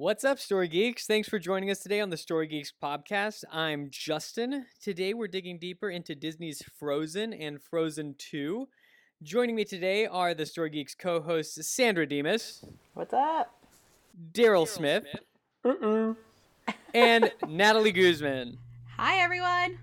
What's up, Story Geeks? Thanks for joining us today on the Story Geeks podcast. I'm Justin. Today we're digging deeper into Disney's Frozen and Frozen 2. Joining me today are the Story Geeks co hosts Sandra Demas. What's up? Daryl Smith. and Natalie Guzman. Hi, everyone.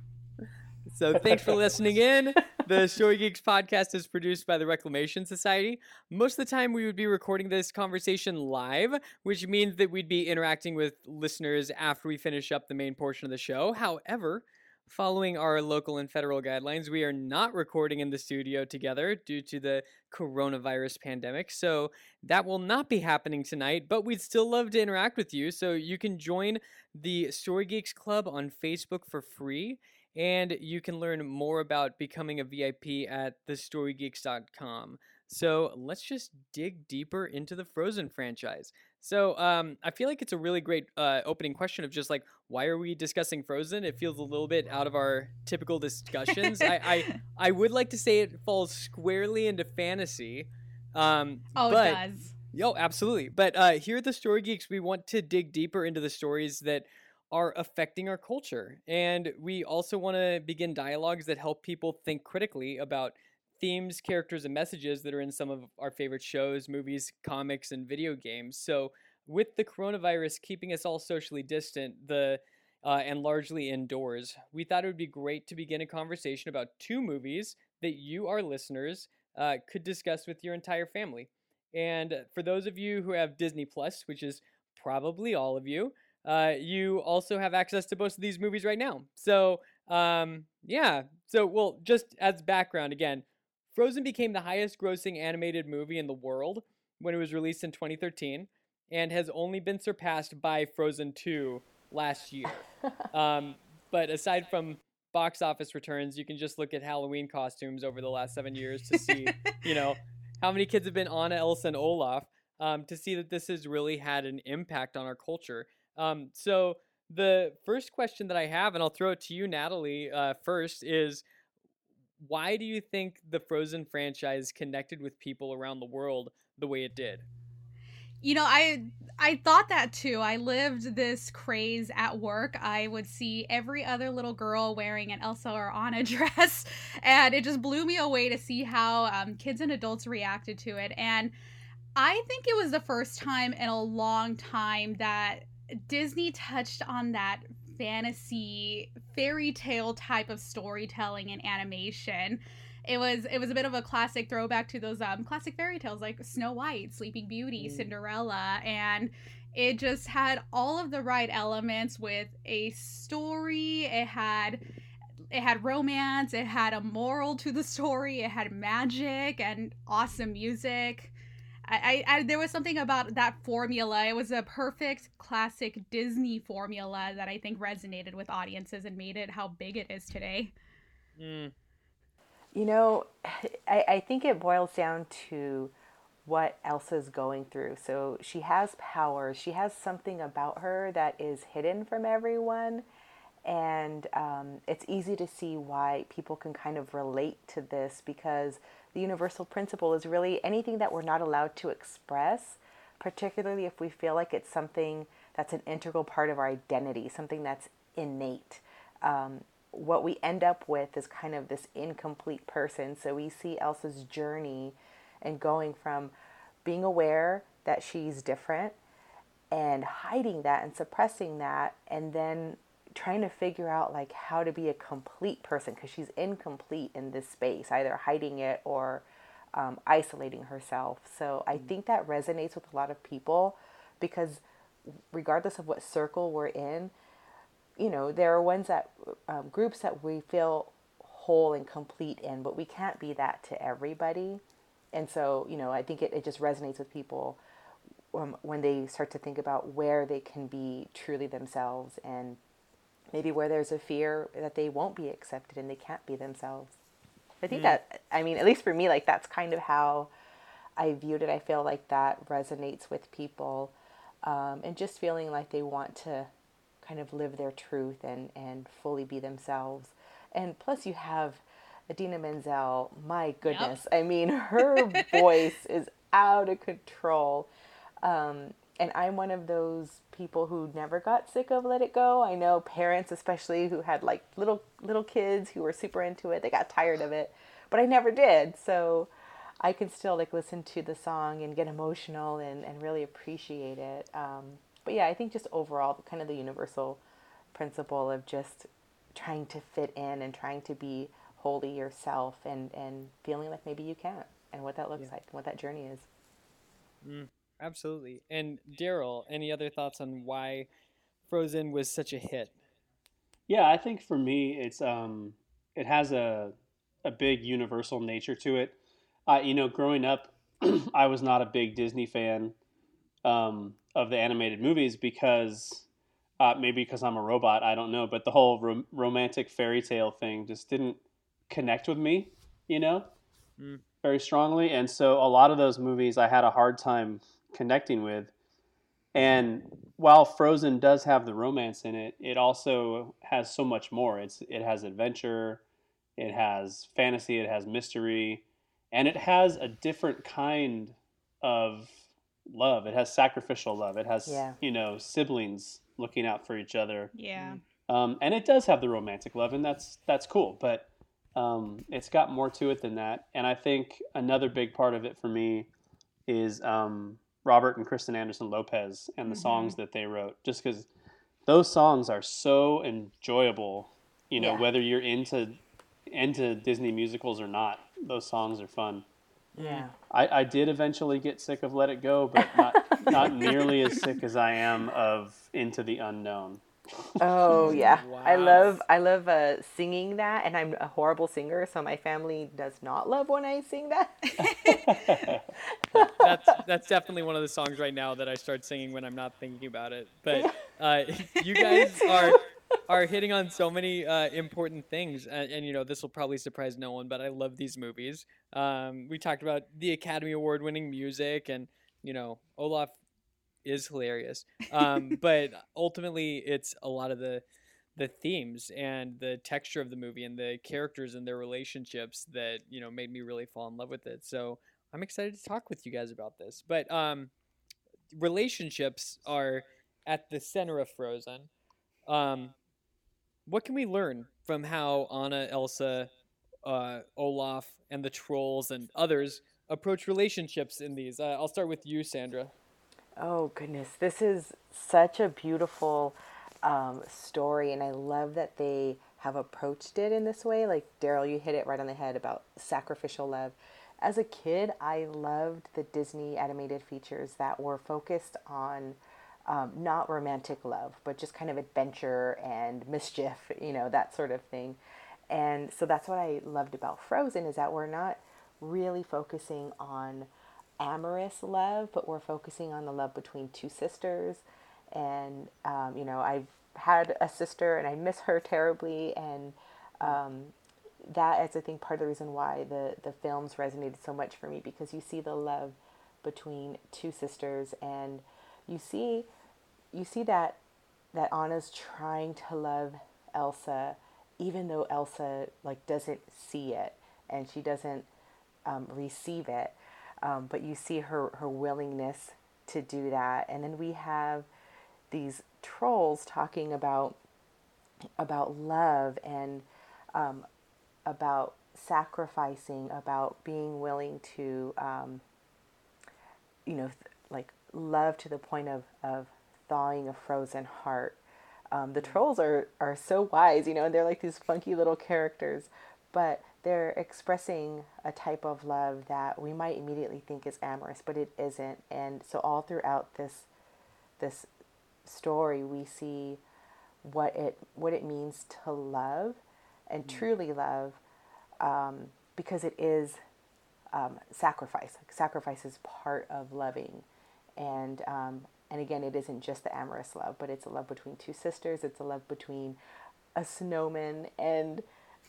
So thanks for listening in. The Story Geeks podcast is produced by the Reclamation Society. Most of the time, we would be recording this conversation live, which means that we'd be interacting with listeners after we finish up the main portion of the show. However, following our local and federal guidelines, we are not recording in the studio together due to the coronavirus pandemic. So that will not be happening tonight, but we'd still love to interact with you. So you can join the Story Geeks Club on Facebook for free and you can learn more about becoming a VIP at thestorygeeks.com. So let's just dig deeper into the Frozen franchise. So um, I feel like it's a really great uh, opening question of just like why are we discussing Frozen? It feels a little bit out of our typical discussions. I, I I would like to say it falls squarely into fantasy. Um, oh, but, it does. Yo, absolutely. But uh, here at the Story Geeks, we want to dig deeper into the stories that are affecting our culture. And we also want to begin dialogues that help people think critically about themes, characters, and messages that are in some of our favorite shows, movies, comics, and video games. So, with the coronavirus keeping us all socially distant, the uh, and largely indoors, we thought it would be great to begin a conversation about two movies that you, our listeners, uh, could discuss with your entire family. And for those of you who have Disney Plus, which is probably all of you, uh, you also have access to most of these movies right now. So, um, yeah. So, well, just as background again, Frozen became the highest grossing animated movie in the world when it was released in 2013 and has only been surpassed by Frozen 2 last year. um, but aside from box office returns, you can just look at Halloween costumes over the last seven years to see, you know, how many kids have been Anna, Elsa, and Olaf um, to see that this has really had an impact on our culture. Um, so the first question that I have, and I'll throw it to you, Natalie, uh, first is why do you think the Frozen franchise connected with people around the world the way it did? You know, I I thought that too. I lived this craze at work. I would see every other little girl wearing an Elsa or Anna dress, and it just blew me away to see how um, kids and adults reacted to it. And I think it was the first time in a long time that Disney touched on that fantasy fairy tale type of storytelling and animation. It was it was a bit of a classic throwback to those um, classic fairy tales like Snow White, Sleeping Beauty, mm. Cinderella, and it just had all of the right elements with a story. It had it had romance, it had a moral to the story, it had magic and awesome music. I, I, there was something about that formula. It was a perfect classic Disney formula that I think resonated with audiences and made it how big it is today. Mm. You know, I, I think it boils down to what Elsa's going through. So she has powers. She has something about her that is hidden from everyone. And um, it's easy to see why people can kind of relate to this because the universal principle is really anything that we're not allowed to express, particularly if we feel like it's something that's an integral part of our identity, something that's innate. Um, what we end up with is kind of this incomplete person. So we see Elsa's journey and going from being aware that she's different and hiding that and suppressing that and then trying to figure out like how to be a complete person because she's incomplete in this space, either hiding it or um, isolating herself. So I mm-hmm. think that resonates with a lot of people because regardless of what circle we're in, you know, there are ones that um, groups that we feel whole and complete in, but we can't be that to everybody. And so, you know, I think it, it just resonates with people um, when they start to think about where they can be truly themselves and maybe where there's a fear that they won't be accepted and they can't be themselves. I think mm. that, I mean, at least for me, like that's kind of how I viewed it. I feel like that resonates with people um, and just feeling like they want to kind of live their truth and, and fully be themselves. And plus, you have Idina Menzel. My goodness. Yep. I mean, her voice is out of control. Um, and I'm one of those people who never got sick of Let It Go. I know parents, especially who had like little little kids who were super into it, they got tired of it, but I never did. So I can still like listen to the song and get emotional and, and really appreciate it. Um, but yeah, I think just overall, kind of the universal principle of just trying to fit in and trying to be wholly yourself and, and feeling like maybe you can't and what that looks yeah. like and what that journey is. Mm, absolutely. And Daryl, any other thoughts on why Frozen was such a hit? Yeah, I think for me, it's um, it has a a big universal nature to it. Uh, you know, growing up, I was not a big Disney fan um, of the animated movies because uh, maybe because I'm a robot, I don't know, but the whole rom- romantic fairy tale thing just didn't connect with me, you know, mm. very strongly. And so a lot of those movies I had a hard time connecting with. And while Frozen does have the romance in it, it also has so much more. It's it has adventure, it has fantasy, it has mystery, and it has a different kind of love. It has sacrificial love. It has yeah. you know siblings looking out for each other. Yeah. Um, and it does have the romantic love, and that's that's cool. But um, it's got more to it than that. And I think another big part of it for me is um, Robert and Kristen Anderson Lopez and the mm-hmm. songs that they wrote. Just because those songs are so enjoyable, you know, yeah. whether you're into into Disney musicals or not, those songs are fun. Yeah. I, I did eventually get sick of Let It Go, but not not nearly as sick as I am of Into the Unknown. Oh yeah, wow. I love I love uh, singing that, and I'm a horrible singer, so my family does not love when I sing that. that's that's definitely one of the songs right now that I start singing when I'm not thinking about it. But uh, you guys are are hitting on so many uh, important things, and, and, you know this will probably surprise no one, but I love these movies. Um, we talked about the Academy Award winning music, and you know Olaf is hilarious. Um, but ultimately, it's a lot of the the themes and the texture of the movie and the characters and their relationships that you know made me really fall in love with it. So I'm excited to talk with you guys about this. But um, relationships are at the center of Frozen. Um, what can we learn from how Anna, Elsa, uh, Olaf, and the trolls and others approach relationships in these? Uh, I'll start with you, Sandra. Oh, goodness. This is such a beautiful um, story, and I love that they have approached it in this way. Like, Daryl, you hit it right on the head about sacrificial love. As a kid, I loved the Disney animated features that were focused on um, not romantic love, but just kind of adventure and mischief, you know, that sort of thing. And so that's what I loved about Frozen is that we're not really focusing on amorous love, but we're focusing on the love between two sisters. And, um, you know, I've had a sister and I miss her terribly. And um, that is, I think, part of the reason why the, the films resonated so much for me because you see the love between two sisters and you see you see that that Anna's trying to love Elsa even though Elsa like doesn't see it and she doesn't um, receive it um, but you see her her willingness to do that. And then we have these trolls talking about about love and um, about sacrificing about being willing to um, you know th- like love to the point of, of thawing a frozen heart. Um, the trolls are, are so wise you know and they're like these funky little characters. But they're expressing a type of love that we might immediately think is amorous, but it isn't. And so all throughout this this story, we see what it what it means to love and mm-hmm. truly love, um, because it is um, sacrifice. Like sacrifice is part of loving, and um, and again, it isn't just the amorous love, but it's a love between two sisters. It's a love between a snowman and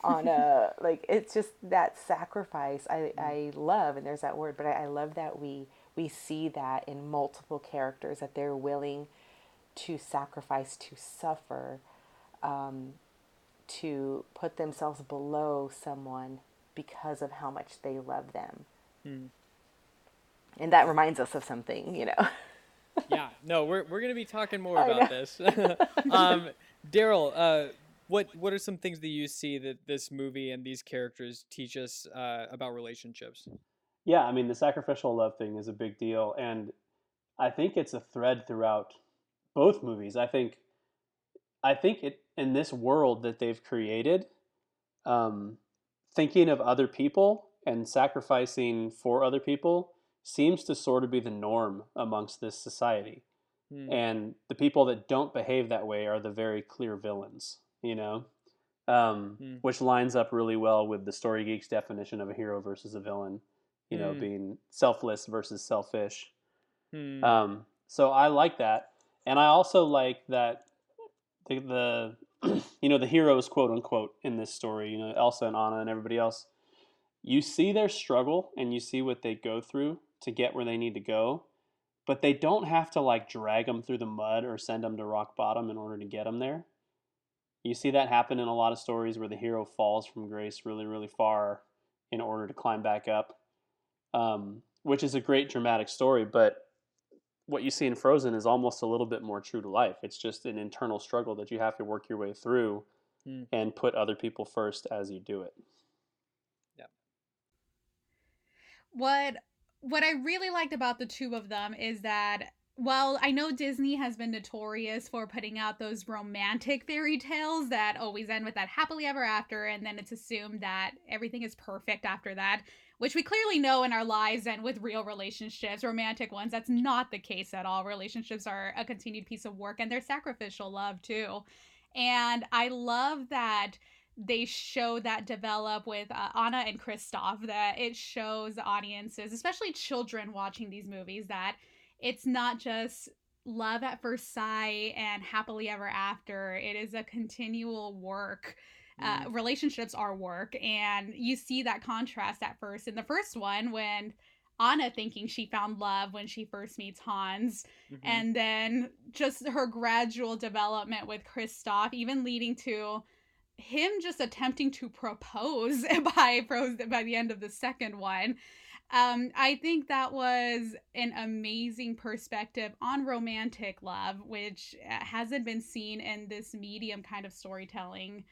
on a like it's just that sacrifice I, mm-hmm. I love and there's that word but I, I love that we we see that in multiple characters that they're willing to sacrifice to suffer um, to put themselves below someone because of how much they love them mm. and that reminds us of something you know yeah, no, we're we're gonna be talking more about this. um, Daryl, uh, what what are some things that you see that this movie and these characters teach us uh, about relationships? Yeah, I mean the sacrificial love thing is a big deal, and I think it's a thread throughout both movies. I think, I think it in this world that they've created, um, thinking of other people and sacrificing for other people seems to sort of be the norm amongst this society. Hmm. And the people that don't behave that way are the very clear villains, you know, um, hmm. which lines up really well with the Story Geeks definition of a hero versus a villain, you know, hmm. being selfless versus selfish. Hmm. Um, so I like that. And I also like that the, the you know, the heroes, quote unquote, in this story, you know, Elsa and Anna and everybody else, you see their struggle and you see what they go through to get where they need to go, but they don't have to like drag them through the mud or send them to rock bottom in order to get them there. You see that happen in a lot of stories where the hero falls from grace really, really far in order to climb back up, um, which is a great dramatic story. But what you see in Frozen is almost a little bit more true to life. It's just an internal struggle that you have to work your way through mm. and put other people first as you do it. Yeah. What what I really liked about the two of them is that well, I know Disney has been notorious for putting out those romantic fairy tales that always end with that happily ever after, and then it's assumed that everything is perfect after that, which we clearly know in our lives and with real relationships, romantic ones, that's not the case at all. Relationships are a continued piece of work and they're sacrificial love too. And I love that they show that develop with uh, Anna and Kristoff that it shows audiences, especially children watching these movies, that it's not just love at first sight and happily ever after. It is a continual work. Uh, mm. relationships are work, and you see that contrast at first in the first one when Anna thinking she found love when she first meets Hans, mm-hmm. and then just her gradual development with Kristoff, even leading to him just attempting to propose by by the end of the second one um i think that was an amazing perspective on romantic love which uh, hasn't been seen in this medium kind of storytelling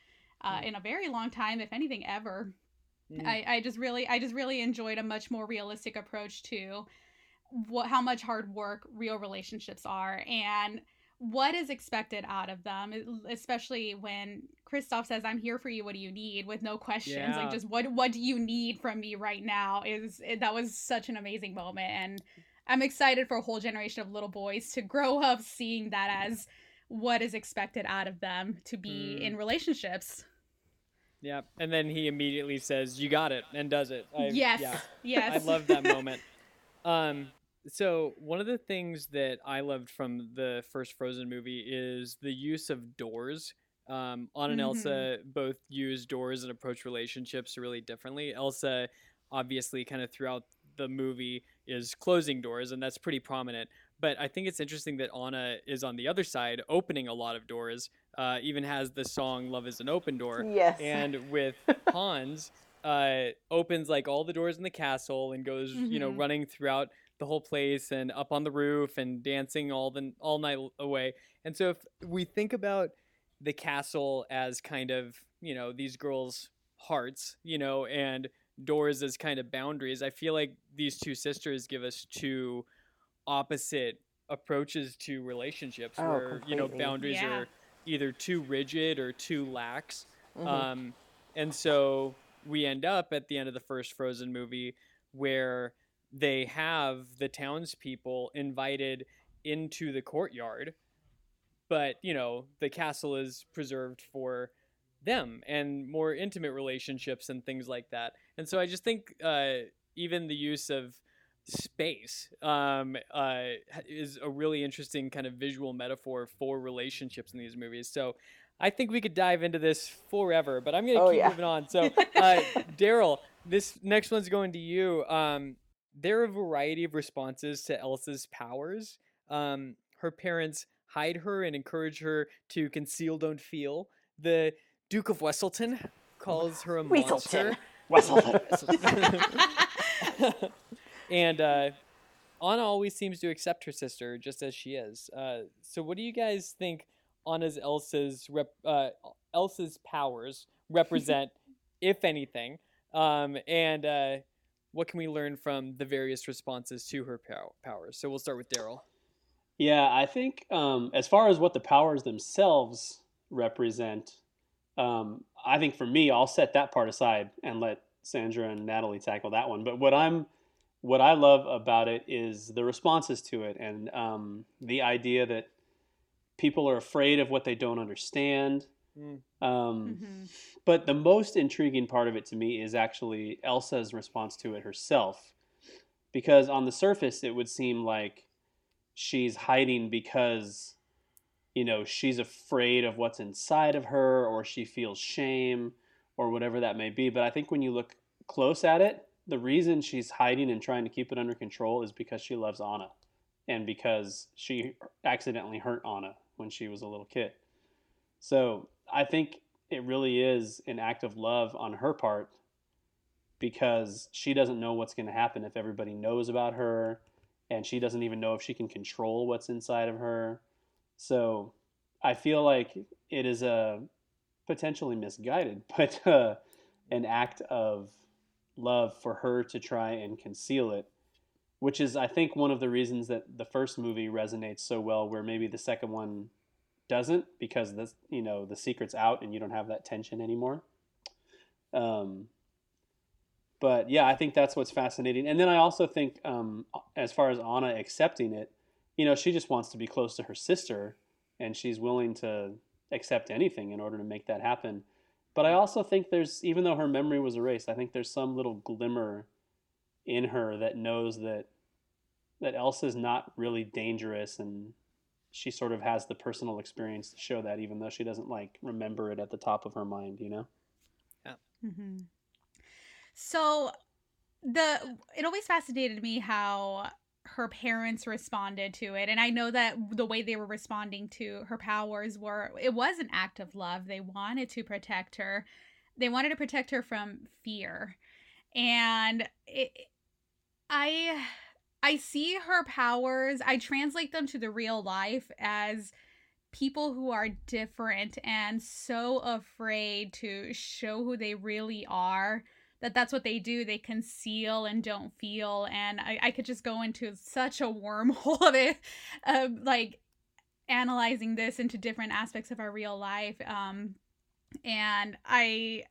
uh, in a very long time if anything ever mm. I, I just really i just really enjoyed a much more realistic approach to what how much hard work real relationships are and what is expected out of them, especially when Kristoff says, "I'm here for you. What do you need?" with no questions, yeah. like just what what do you need from me right now? Is that was such an amazing moment, and I'm excited for a whole generation of little boys to grow up seeing that as what is expected out of them to be mm. in relationships. Yeah, and then he immediately says, "You got it," and does it. I, yes, yeah. yes. I love that moment. Um, so one of the things that I loved from the first Frozen movie is the use of doors. Um, Anna and mm-hmm. Elsa both use doors and approach relationships really differently. Elsa, obviously, kind of throughout the movie, is closing doors, and that's pretty prominent. But I think it's interesting that Anna is on the other side, opening a lot of doors. Uh, even has the song "Love Is an Open Door." Yes. And with Hans, uh, opens like all the doors in the castle and goes, mm-hmm. you know, mm-hmm. running throughout the whole place and up on the roof and dancing all the all night away. And so if we think about the castle as kind of, you know, these girls' hearts, you know, and doors as kind of boundaries, I feel like these two sisters give us two opposite approaches to relationships oh, where, completely. you know, boundaries yeah. are either too rigid or too lax. Mm-hmm. Um, and so we end up at the end of the first Frozen movie where they have the townspeople invited into the courtyard, but you know the castle is preserved for them and more intimate relationships and things like that. And so I just think uh, even the use of space um, uh, is a really interesting kind of visual metaphor for relationships in these movies. So I think we could dive into this forever, but I'm going to oh, keep yeah. moving on. So, uh, Daryl, this next one's going to you. Um, there are a variety of responses to Elsa's powers. Um, her parents hide her and encourage her to conceal, don't feel. The Duke of Weselton calls her a monster. And uh, Anna always seems to accept her sister just as she is. Uh, so, what do you guys think Anna's Elsa's rep, uh, Elsa's powers represent, if anything? Um, and uh, what can we learn from the various responses to her pow- powers? So, we'll start with Daryl. Yeah, I think um, as far as what the powers themselves represent, um, I think for me, I'll set that part aside and let Sandra and Natalie tackle that one. But what I'm what I love about it is the responses to it and um, the idea that people are afraid of what they don't understand. Mm. Um, mm-hmm. But the most intriguing part of it to me is actually Elsa's response to it herself. Because on the surface, it would seem like she's hiding because, you know, she's afraid of what's inside of her or she feels shame or whatever that may be. But I think when you look close at it, the reason she's hiding and trying to keep it under control is because she loves Anna and because she accidentally hurt Anna when she was a little kid. So I think it really is an act of love on her part because she doesn't know what's going to happen if everybody knows about her and she doesn't even know if she can control what's inside of her. So I feel like it is a potentially misguided, but uh, an act of love for her to try and conceal it, which is, I think, one of the reasons that the first movie resonates so well, where maybe the second one doesn't, because the you know the secret's out and you don't have that tension anymore. Um, but yeah, I think that's what's fascinating. And then I also think, um, as far as Anna accepting it, you know, she just wants to be close to her sister, and she's willing to accept anything in order to make that happen. But I also think there's, even though her memory was erased, I think there's some little glimmer in her that knows that that Elsa's not really dangerous, and she sort of has the personal experience to show that, even though she doesn't like remember it at the top of her mind, you know. Yeah. Mm-hmm. So the it always fascinated me how her parents responded to it and i know that the way they were responding to her powers were it was an act of love they wanted to protect her they wanted to protect her from fear and it, i i see her powers i translate them to the real life as people who are different and so afraid to show who they really are that that's what they do. They conceal and don't feel. And I, I could just go into such a wormhole of it, like analyzing this into different aspects of our real life. Um, and I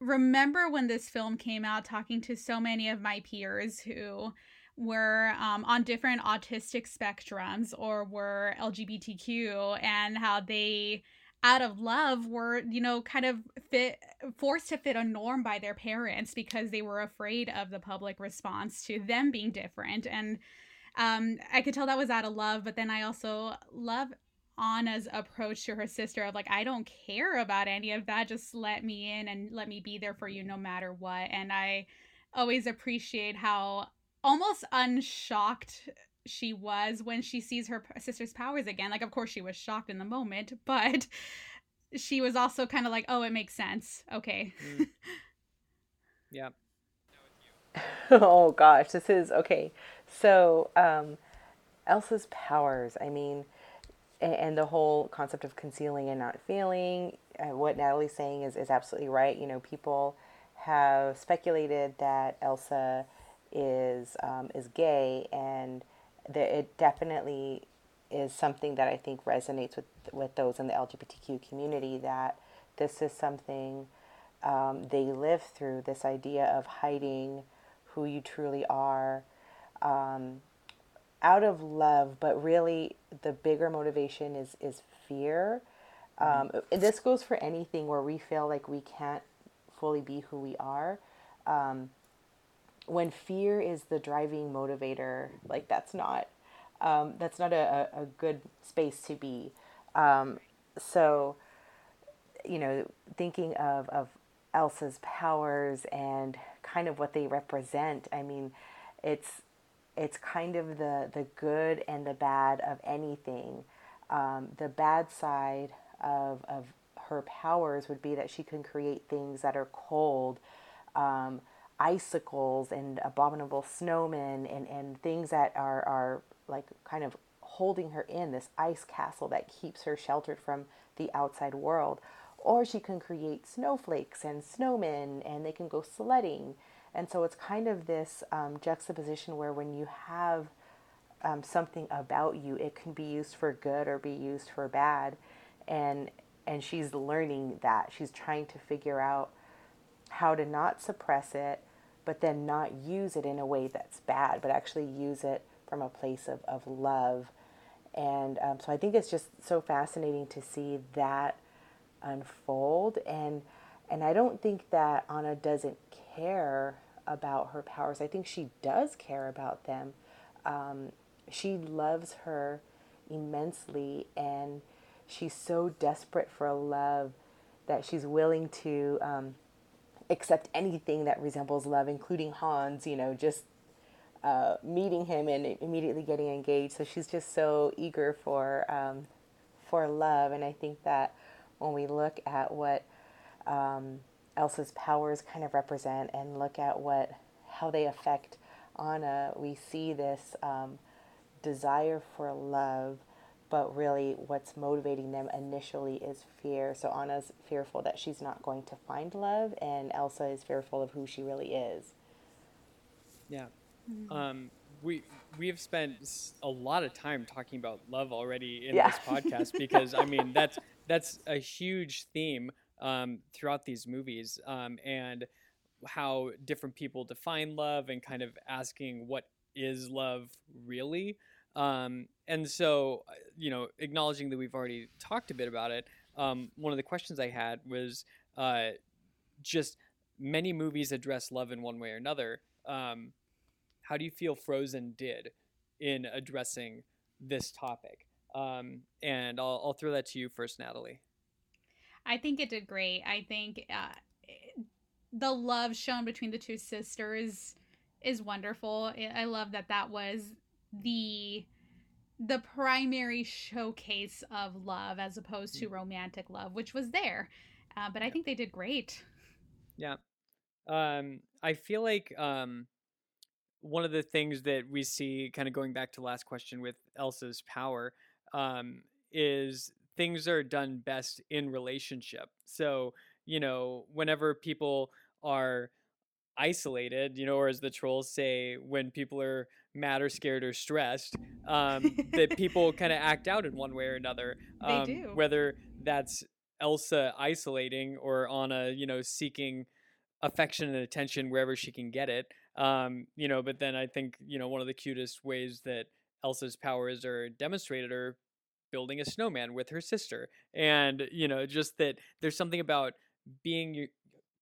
remember when this film came out, talking to so many of my peers who were um, on different autistic spectrums or were LGBTQ and how they out of love were you know kind of fit forced to fit a norm by their parents because they were afraid of the public response to them being different. And um, i could tell that was out of love but then i also love anna's approach to her sister of like i don't care about any of that. Just let me in and let me be there for you no matter what. And i always appreciate how almost unshocked she was when she sees her sister's powers again. Like, of course, she was shocked in the moment, but she was also kind of like, oh, it makes sense. Okay. Mm. Yeah. oh, gosh. This is okay. So, um, Elsa's powers, I mean, and, and the whole concept of concealing and not feeling, uh, what Natalie's saying is, is absolutely right. You know, people have speculated that Elsa is um, is gay and it definitely is something that I think resonates with with those in the LGBTQ community that this is something um, they live through this idea of hiding who you truly are um, out of love, but really the bigger motivation is is fear. Um, mm-hmm. this goes for anything where we feel like we can't fully be who we are. Um, when fear is the driving motivator, like that's not um, that's not a, a good space to be. Um, so, you know, thinking of, of Elsa's powers and kind of what they represent, I mean, it's it's kind of the, the good and the bad of anything. Um, the bad side of, of her powers would be that she can create things that are cold, um, icicles and abominable snowmen and, and things that are, are like kind of holding her in this ice castle that keeps her sheltered from the outside world. Or she can create snowflakes and snowmen and they can go sledding. And so it's kind of this um, juxtaposition where when you have um, something about you, it can be used for good or be used for bad. And and she's learning that. She's trying to figure out how to not suppress it, but then not use it in a way that's bad, but actually use it from a place of, of love. And um, so I think it's just so fascinating to see that unfold. And and I don't think that Anna doesn't care about her powers. I think she does care about them. Um, she loves her immensely, and she's so desperate for love that she's willing to um, accept anything that resembles love, including Hans, you know, just uh, meeting him and immediately getting engaged. So she's just so eager for um, for love, and I think that when we look at what um, Elsa's powers kind of represent and look at what how they affect Anna, we see this um, desire for love, but really what's motivating them initially is fear. So Anna's fearful that she's not going to find love, and Elsa is fearful of who she really is. Yeah. Mm-hmm. Um, we we have spent a lot of time talking about love already in yeah. this podcast because I mean that's that's a huge theme um, throughout these movies um, and how different people define love and kind of asking what is love really um, and so, uh, you know, acknowledging that we've already talked a bit about it, um, one of the questions I had was uh, just many movies address love in one way or another. Um, how do you feel Frozen did in addressing this topic? Um, and I'll, I'll, throw that to you first, Natalie. I think it did great. I think uh, the love shown between the two sisters is wonderful. I love that that was the the primary showcase of love as opposed to mm. romantic love, which was there. Uh, but I think they did great. Yeah. Um, I feel like um, one of the things that we see, kind of going back to last question with Elsa's power, um, is things are done best in relationship. So, you know, whenever people are isolated, you know, or as the trolls say, when people are mad or scared or stressed, um, that people kind of act out in one way or another. Um, they do. Whether that's Elsa isolating or Anna, you know, seeking affection and attention wherever she can get it. Um, you know, but then I think, you know, one of the cutest ways that Elsa's powers are demonstrated are building a snowman with her sister. And, you know, just that there's something about being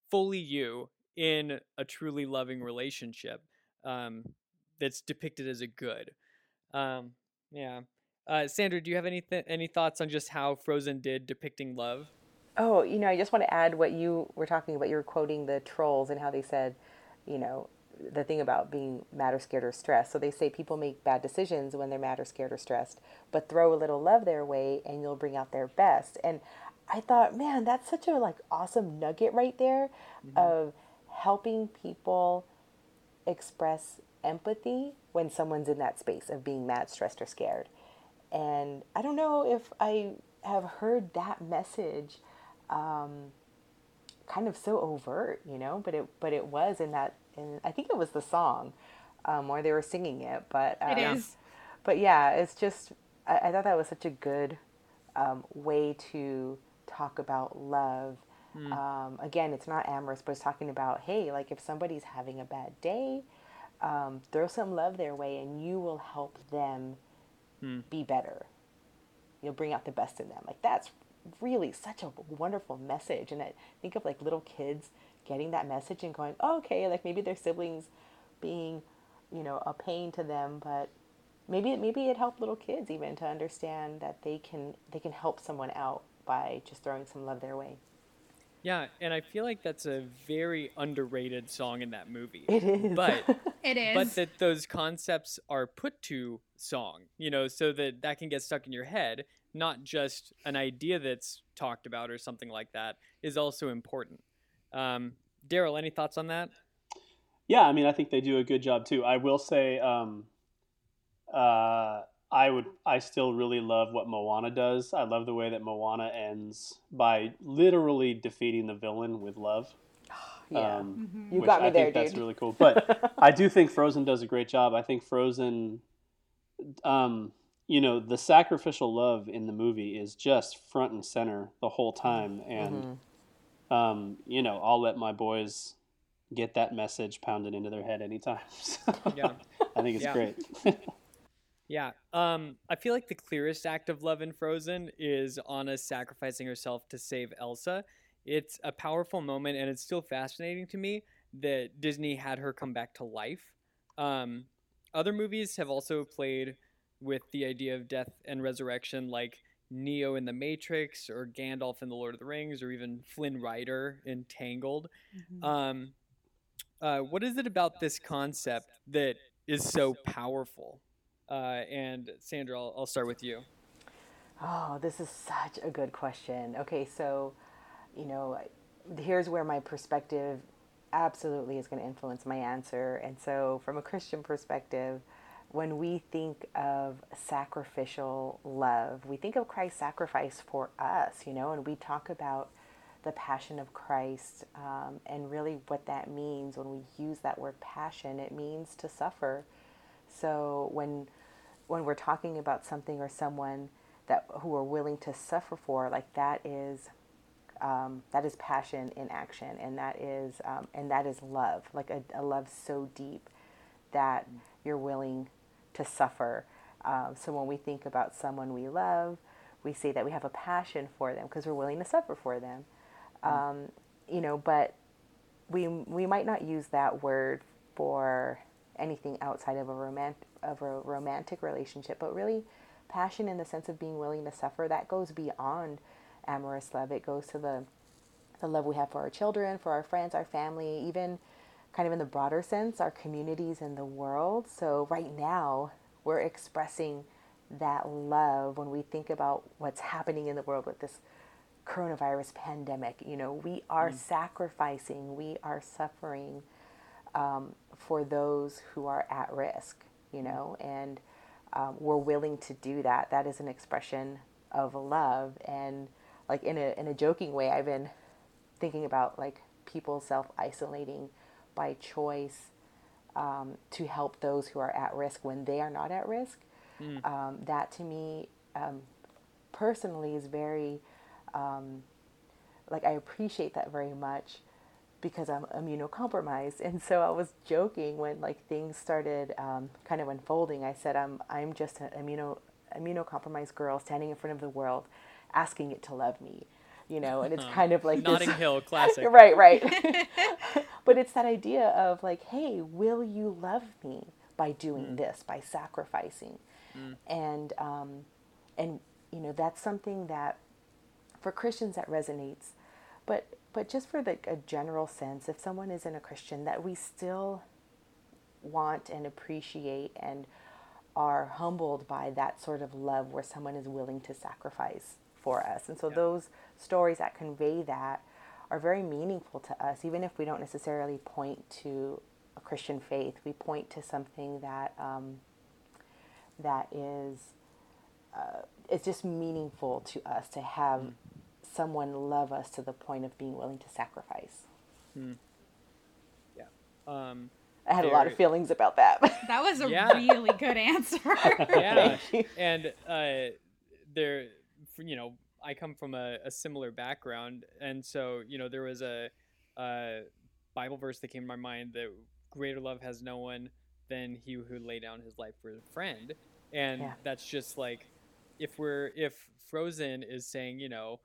fully you in a truly loving relationship um, that's depicted as a good. Um, yeah. Uh, Sandra, do you have any th- any thoughts on just how Frozen did depicting love? Oh, you know, I just want to add what you were talking about. You were quoting the trolls and how they said, you know, the thing about being mad or scared or stressed. So they say people make bad decisions when they're mad or scared or stressed, but throw a little love their way and you'll bring out their best. And I thought, man, that's such a like awesome nugget right there mm-hmm. of helping people express empathy when someone's in that space of being mad, stressed, or scared. And I don't know if I have heard that message um, kind of so overt, you know, but it but it was in that in I think it was the song um, where they were singing it. But um, it is. But yeah, it's just I, I thought that was such a good um, way to talk about love Mm. Um, again, it's not amorous, but it's talking about, hey, like if somebody's having a bad day, um, throw some love their way and you will help them mm. be better. You'll bring out the best in them. Like that's really such a wonderful message. And I think of like little kids getting that message and going, oh, okay, like maybe their siblings being, you know, a pain to them, but maybe it, maybe it helped little kids even to understand that they can they can help someone out by just throwing some love their way. Yeah, and I feel like that's a very underrated song in that movie. It is. But it is. But that those concepts are put to song, you know, so that that can get stuck in your head, not just an idea that's talked about or something like that is also important. Um, Daryl, any thoughts on that? Yeah, I mean, I think they do a good job too. I will say, um, uh, I would, I still really love what Moana does. I love the way that Moana ends by literally defeating the villain with love. Yeah. Um, Mhm. You got me I there, think that's really cool. But I do think Frozen does a great job. I think Frozen, um, you know, the sacrificial love in the movie is just front and center the whole time, and Mhm. um, you know, I'll let my boys get that message pounded into their head anytime. So, Yeah. I think it's Yeah. great. Yeah. Um, I feel like the clearest act of love in Frozen is Anna sacrificing herself to save Elsa. It's a powerful moment, and it's still fascinating to me that Disney had her come back to life. Um, other movies have also played with the idea of death and resurrection, like Neo in The Matrix, or Gandalf in The Lord of the Rings, or even Flynn Rider in Tangled. Mhm. Um, uh, what is it about this concept that is so powerful? Uh, and Sandra, I'll, I'll start with you. Oh, this is such a good question. Okay, so, you know, here's where my perspective absolutely is going to influence my answer. And so, from a Christian perspective, when we think of sacrificial love, we think of Christ's sacrifice for us, you know, and we talk about the passion of Christ um, and really what that means when we use that word passion, it means to suffer. So when when we're talking about something or someone that who are willing to suffer for, like that is um, that is passion in action, and that is um, and that is love, like a, a love so deep that you're willing to suffer. Um, so when we think about someone we love, we say that we have a passion for them because we're willing to suffer for them. Um, you know, but we we might not use that word for anything outside of a romantic of a romantic relationship, but really passion in the sense of being willing to suffer that goes beyond amorous love. It goes to the the love we have for our children, for our friends, our family, even kind of in the broader sense, our communities and the world. So right now, we're expressing that love when we think about what's happening in the world with this coronavirus pandemic. You know, we are mm. sacrificing, we are suffering um, for those who are at risk, you know, and um, we're willing to do that. That is an expression of love. And like in a, in a joking way, I've been thinking about like people self isolating by choice um, to help those who are at risk when they are not at risk. Um, that to me um, personally is very um, like I appreciate that very much because I'm immunocompromised. And so I was joking when like things started um, kind of unfolding. I said I'm I'm just an immuno immunocompromised girl standing in front of the world, asking it to love me, you know. And it's kind of like Notting this, Hill classic. right, right. but it's that idea of like, hey, will you love me by doing this, by sacrificing, and um, and you know that's something that for Christians that resonates, but but just for the a general sense, if someone isn't a Christian, that we still want and appreciate and are humbled by that sort of love where someone is willing to sacrifice for us. And so those stories that convey that are very meaningful to us, even if we don't necessarily point to a Christian faith. We point to something that um, that is uh, it's just meaningful to us to have someone love us to the point of being willing to sacrifice. Yeah. Um, I had a lot of feelings about that. That was a Yeah. really good answer. yeah. And uh, there, you know, I come from a, a similar background, and so you know, there was a, a Bible verse that came to my mind that greater love has no one than he who lay down his life for a friend, and Yeah. that's just like if we're if Frozen is saying, you know,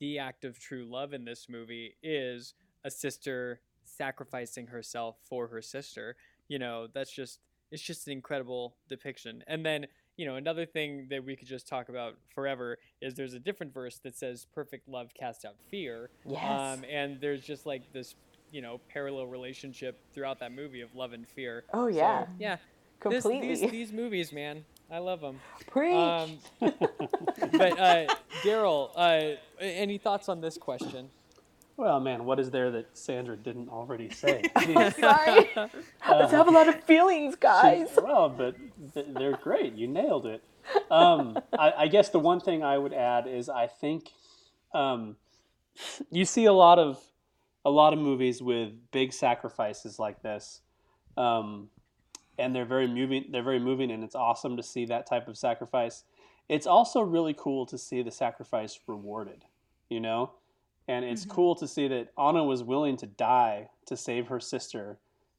the act of true love in this movie is a sister sacrificing herself for her sister you know that's just it's just an incredible depiction and then you know another thing that we could just talk about forever is there's a different verse that says perfect love casts out fear Yes. um, and there's just like this you know parallel relationship throughout that movie of love and fear Oh, So, yeah. yeah this- Completely. these, these movies man i love them Preach. um, but uh, Daryl, uh, any thoughts on this question? Well, man, what is there that Sandra didn't already say? Sorry. I have a lot of feelings, guys. well, but they're great. You nailed it. Um, I, I, guess the one thing I would add is I think um, you see a lot of a lot of movies with big sacrifices like this, um, and they're very moving. They're very moving, and it's awesome to see that type of sacrifice. It's also really cool to see the sacrifice rewarded. You know, and it's mm-hmm. cool to see that Anna was willing to die to save her sister,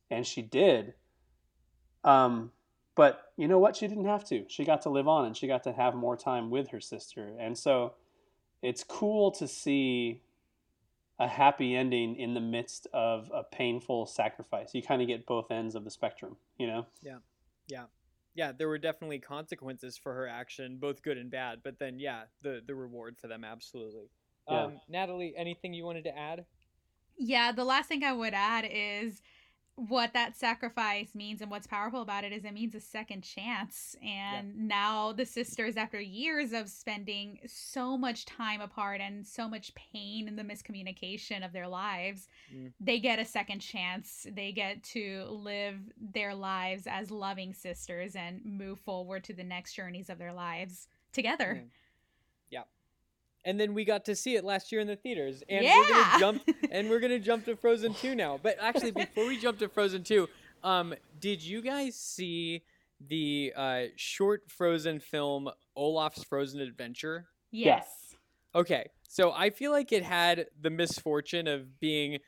and she did. Um, but you know what? She didn't have to. She got to live on, and she got to have more time with her sister. And so, it's cool to see a happy ending in the midst of a painful sacrifice. You kind of get both ends of the spectrum, you know? Yeah. Yeah. Yeah, there were definitely consequences for her action, both good and bad, but then yeah, the the reward for them absolutely. Yeah. Um, Natalie, anything you wanted to add? Yeah, the last thing I would add is what that sacrifice means and what's powerful about it is it means a second chance and yeah. now the sisters after years of spending so much time apart and so much pain in the miscommunication of their lives mm. they get a second chance they get to live their lives as loving sisters and move forward to the next journeys of their lives together mm and then we got to see it last year in the theaters. And yeah. we're gonna jump and we're gonna jump to frozen 2 now. But actually before we jump to frozen 2 um, did you guys see the uh, short frozen film olaf's frozen adventure? Yes. Okay. So i feel like it had the misfortune of being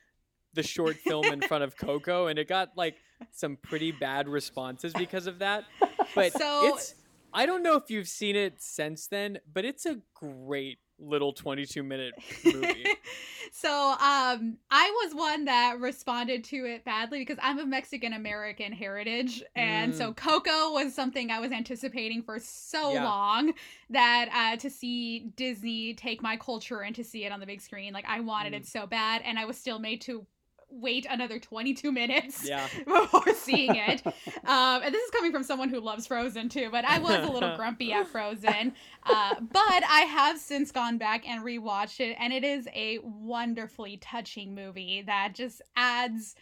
the short film in front of coco and it got like some pretty bad responses because of that. But so it's I don't know if you've seen it since then, but it's a great little 22 minute movie. so um I was one that responded to it badly because I'm of Mexican American heritage and mm. so Coco was something I was anticipating for so yeah. long that uh to see Disney take my culture and to see it on the big screen like I wanted mm. it so bad and I was still made to wait another 22 minutes yeah. before seeing it. um, and this is coming from someone who loves Frozen too, but I was a little grumpy at Frozen. Uh, but I have since gone back and rewatched it, and it is a wonderfully touching movie that just adds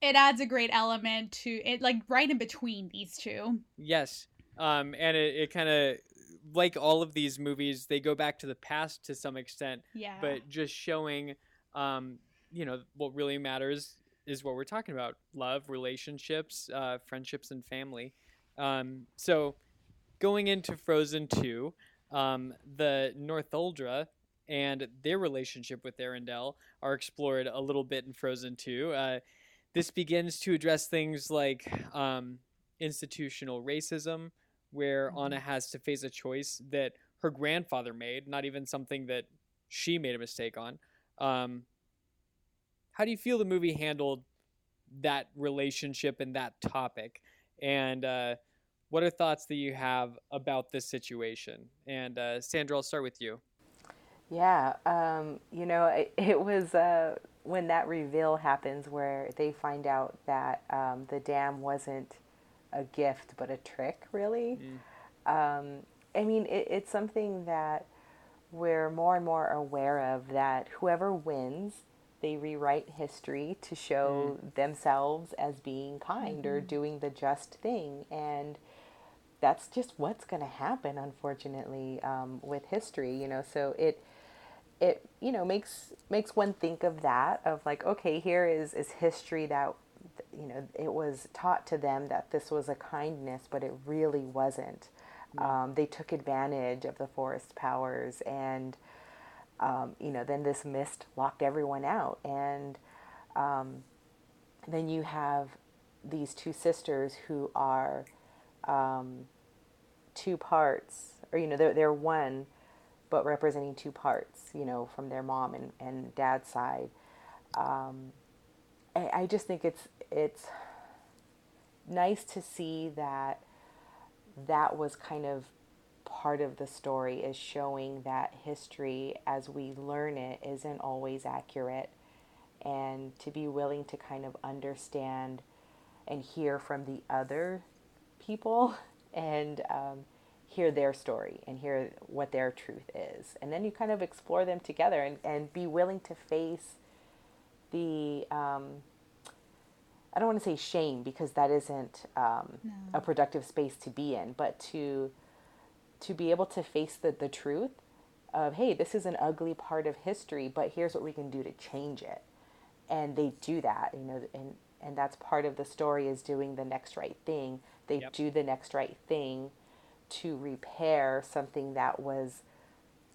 it adds a great element to it, like right in between these two. Yes, um, and it, it kind of like all of these movies, they go back to the past to some extent. Yeah, but just showing um, you know what really matters is what we're talking about love relationships uh, friendships and family. Um, so going into frozen 2 um, the northuldra and their relationship with arendelle are explored a little bit in frozen 2 uh, this begins to address things like um, institutional racism where mm-hmm. anna has to face a choice that her grandfather made not even something that she made a mistake on. Um, how do you feel the movie handled that relationship and that topic? And uh, what are thoughts that you have about this situation? And uh, Sandra, I'll start with you. Yeah, um, you know, it, it was uh, when that reveal happens where they find out that um, the dam wasn't a gift but a trick, really. Mm. Um, I mean, it, it's something that we're more and more aware of that whoever wins they rewrite history to show mm. themselves as being kind mm-hmm. or doing the just thing. And that's just what's going to happen, unfortunately, um, with history, you know. So it, it you know makes makes one think of that of like okay here is is history that you know it was taught to them that this was a kindness but it really wasn't um, they took advantage of the forest powers and um, you know, then this mist locked everyone out. And um, then you have these two sisters who are um, two parts, or, you know, they're, they're one, but representing two parts, you know, from their mom and, and dad's side. Um, I, I just think it's, it's nice to see that that was kind of part of the story is showing that history as we learn it isn't always accurate and to be willing to kind of understand and hear from the other people and um, hear their story and hear what their truth is. And then you kind of explore them together and, and be willing to face the um, I don't want to say shame because that isn't um, No. a productive space to be in, but to to be able to face the, the truth of hey, this is an ugly part of history, but here's what we can do to change it. And they do that, you know, and and that's part of the story is doing the next right thing. They Yep. do the next right thing to repair something that was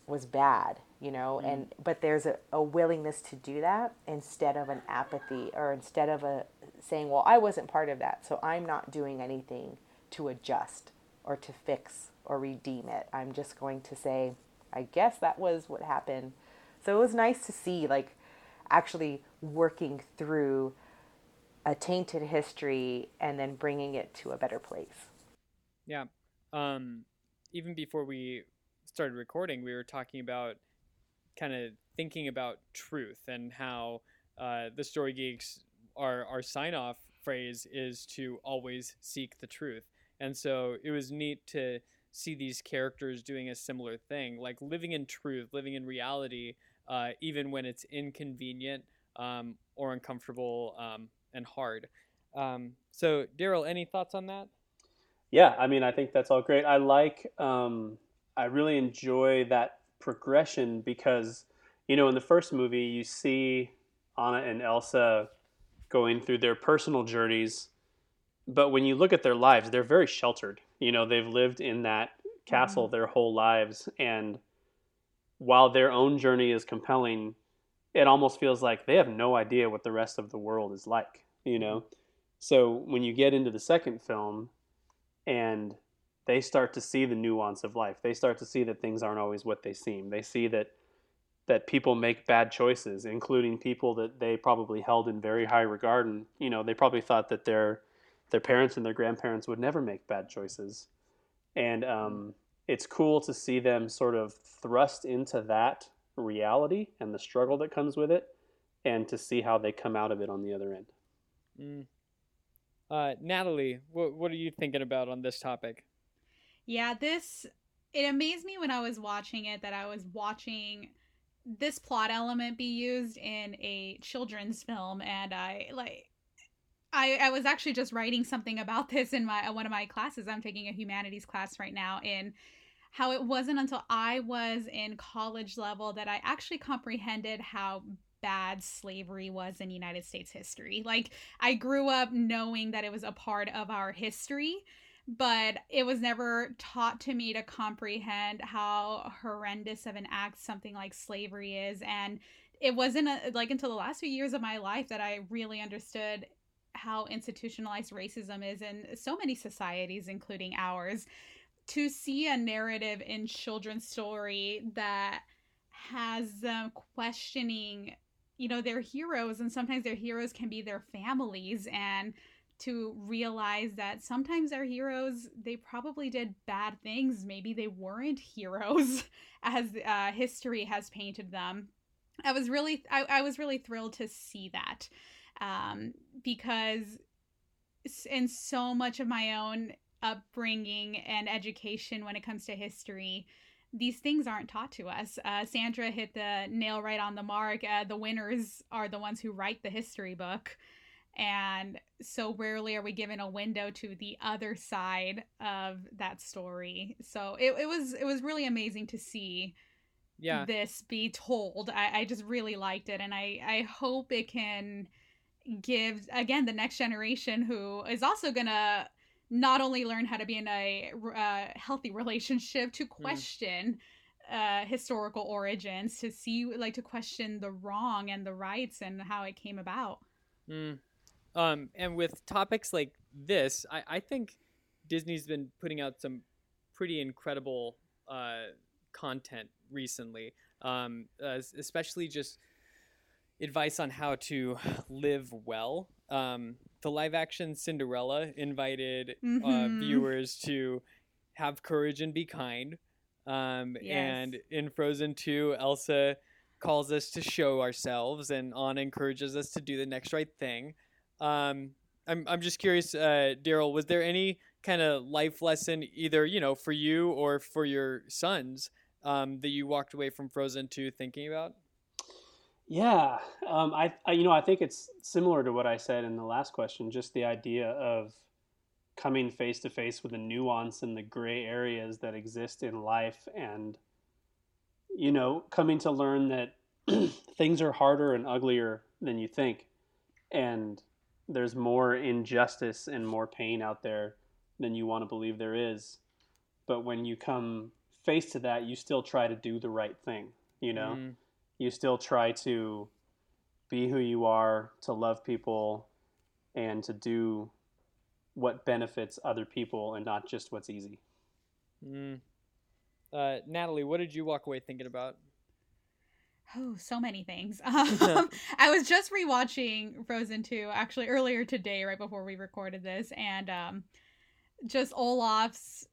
was bad, you know, mm-hmm. and but there's a, a willingness to do that instead of an apathy or instead of a saying, well, I wasn't part of that, so I'm not doing anything to adjust or to fix or redeem it. I'm just going to say, I guess that was what happened. So it was nice to see like actually working through a tainted history and then bringing it to a better place. Yeah. Um, even before we started recording, we were talking about kind of thinking about truth and how uh, the Story Geeks, our, our sign off phrase is to always seek the truth. And so it was neat to see these characters doing a similar thing, like living in truth, living in reality, uh, even when it's inconvenient um, or uncomfortable um, and hard. Um, so, Daryl, any thoughts on that? Yeah, I mean, I think that's all great. I like, um, I really enjoy that progression because, you know, in the first movie, you see Anna and Elsa going through their personal journeys, but when you look at their lives, they're very sheltered. You know, they've lived in that castle mm-hmm. their whole lives, and while their own journey is compelling, it almost feels like they have no idea what the rest of the world is like, you know? Mm-hmm. So when you get into the second film, and they start to see the nuance of life. They start to see that things aren't always what they seem. They see that that people make bad choices, including people that they probably held in very high regard, and you know they probably thought that their their parents and their grandparents would never make bad choices. And um, it's cool to see them sort of thrust into that reality and the struggle that comes with it, and to see how they come out of it on the other end. Mm. Uh, Natalie, what what are you thinking about on this topic? Yeah, this it amazed me when I was watching it that I was watching this plot element be used in a children's film and I like I, I was actually just writing something about this in my uh, one of my classes. I'm taking a humanities class right now in how it wasn't until I was in college level that I actually comprehended how bad slavery was in United States history. Like I grew up knowing that it was a part of our history, but it was never taught to me to comprehend how horrendous of an act something like slavery is and it wasn't a, like until the last few years of my life that I really understood how institutionalized racism is in so many societies including ours to see a narrative in children's story that has them questioning you know their heroes and sometimes their heroes can be their families and to realize that sometimes our heroes they probably did bad things. Maybe they weren't heroes as uh, history has painted them. I was really I, I was really thrilled to see that um, because in so much of my own upbringing and education when it comes to history these things aren't taught to us. Uh, Sandra hit the nail right on the mark. Uh, the winners are the ones who write the history book. And so rarely are we given a window to the other side of that story. So it, it was it was really amazing to see Yeah. this be told. I, I just really liked it and I, I hope it can give again the next generation who is also gonna not only learn how to be in a uh, healthy relationship to question uh, historical origins to see like to question the wrong and the rights and how it came about. Mm. Um, and with topics like this, I, I think Disney's been putting out some pretty incredible uh, content recently, um, uh, especially just advice on how to live well. Um, the live action Cinderella invited uh, Mhm. viewers to have courage and be kind. Um, Yes. And in Frozen 2, Elsa calls us to show ourselves, and Anna encourages us to do the next right thing. Um, I'm, I'm just curious, uh, Daryl, was there any kind of life lesson, either you know, for you or for your sons, um, that you walked away from Frozen 2 thinking about? Yeah, um, I, I, you know, I think it's similar to what I said in the last question. Just the idea of coming face to face with the nuance and the gray areas that exist in life, and you know, coming to learn that things are harder and uglier than you think, and there's more injustice and more pain out there than you want to believe there is. But when you come face to that, you still try to do the right thing. You know. Mm you still try to be who you are, to love people, and to do what benefits other people and not just what's easy. Mm. Uh, Natalie, what did you walk away thinking about? Oh, so many things. Um, I was just rewatching Frozen 2 actually earlier today, right before we recorded this, and um, just Olaf's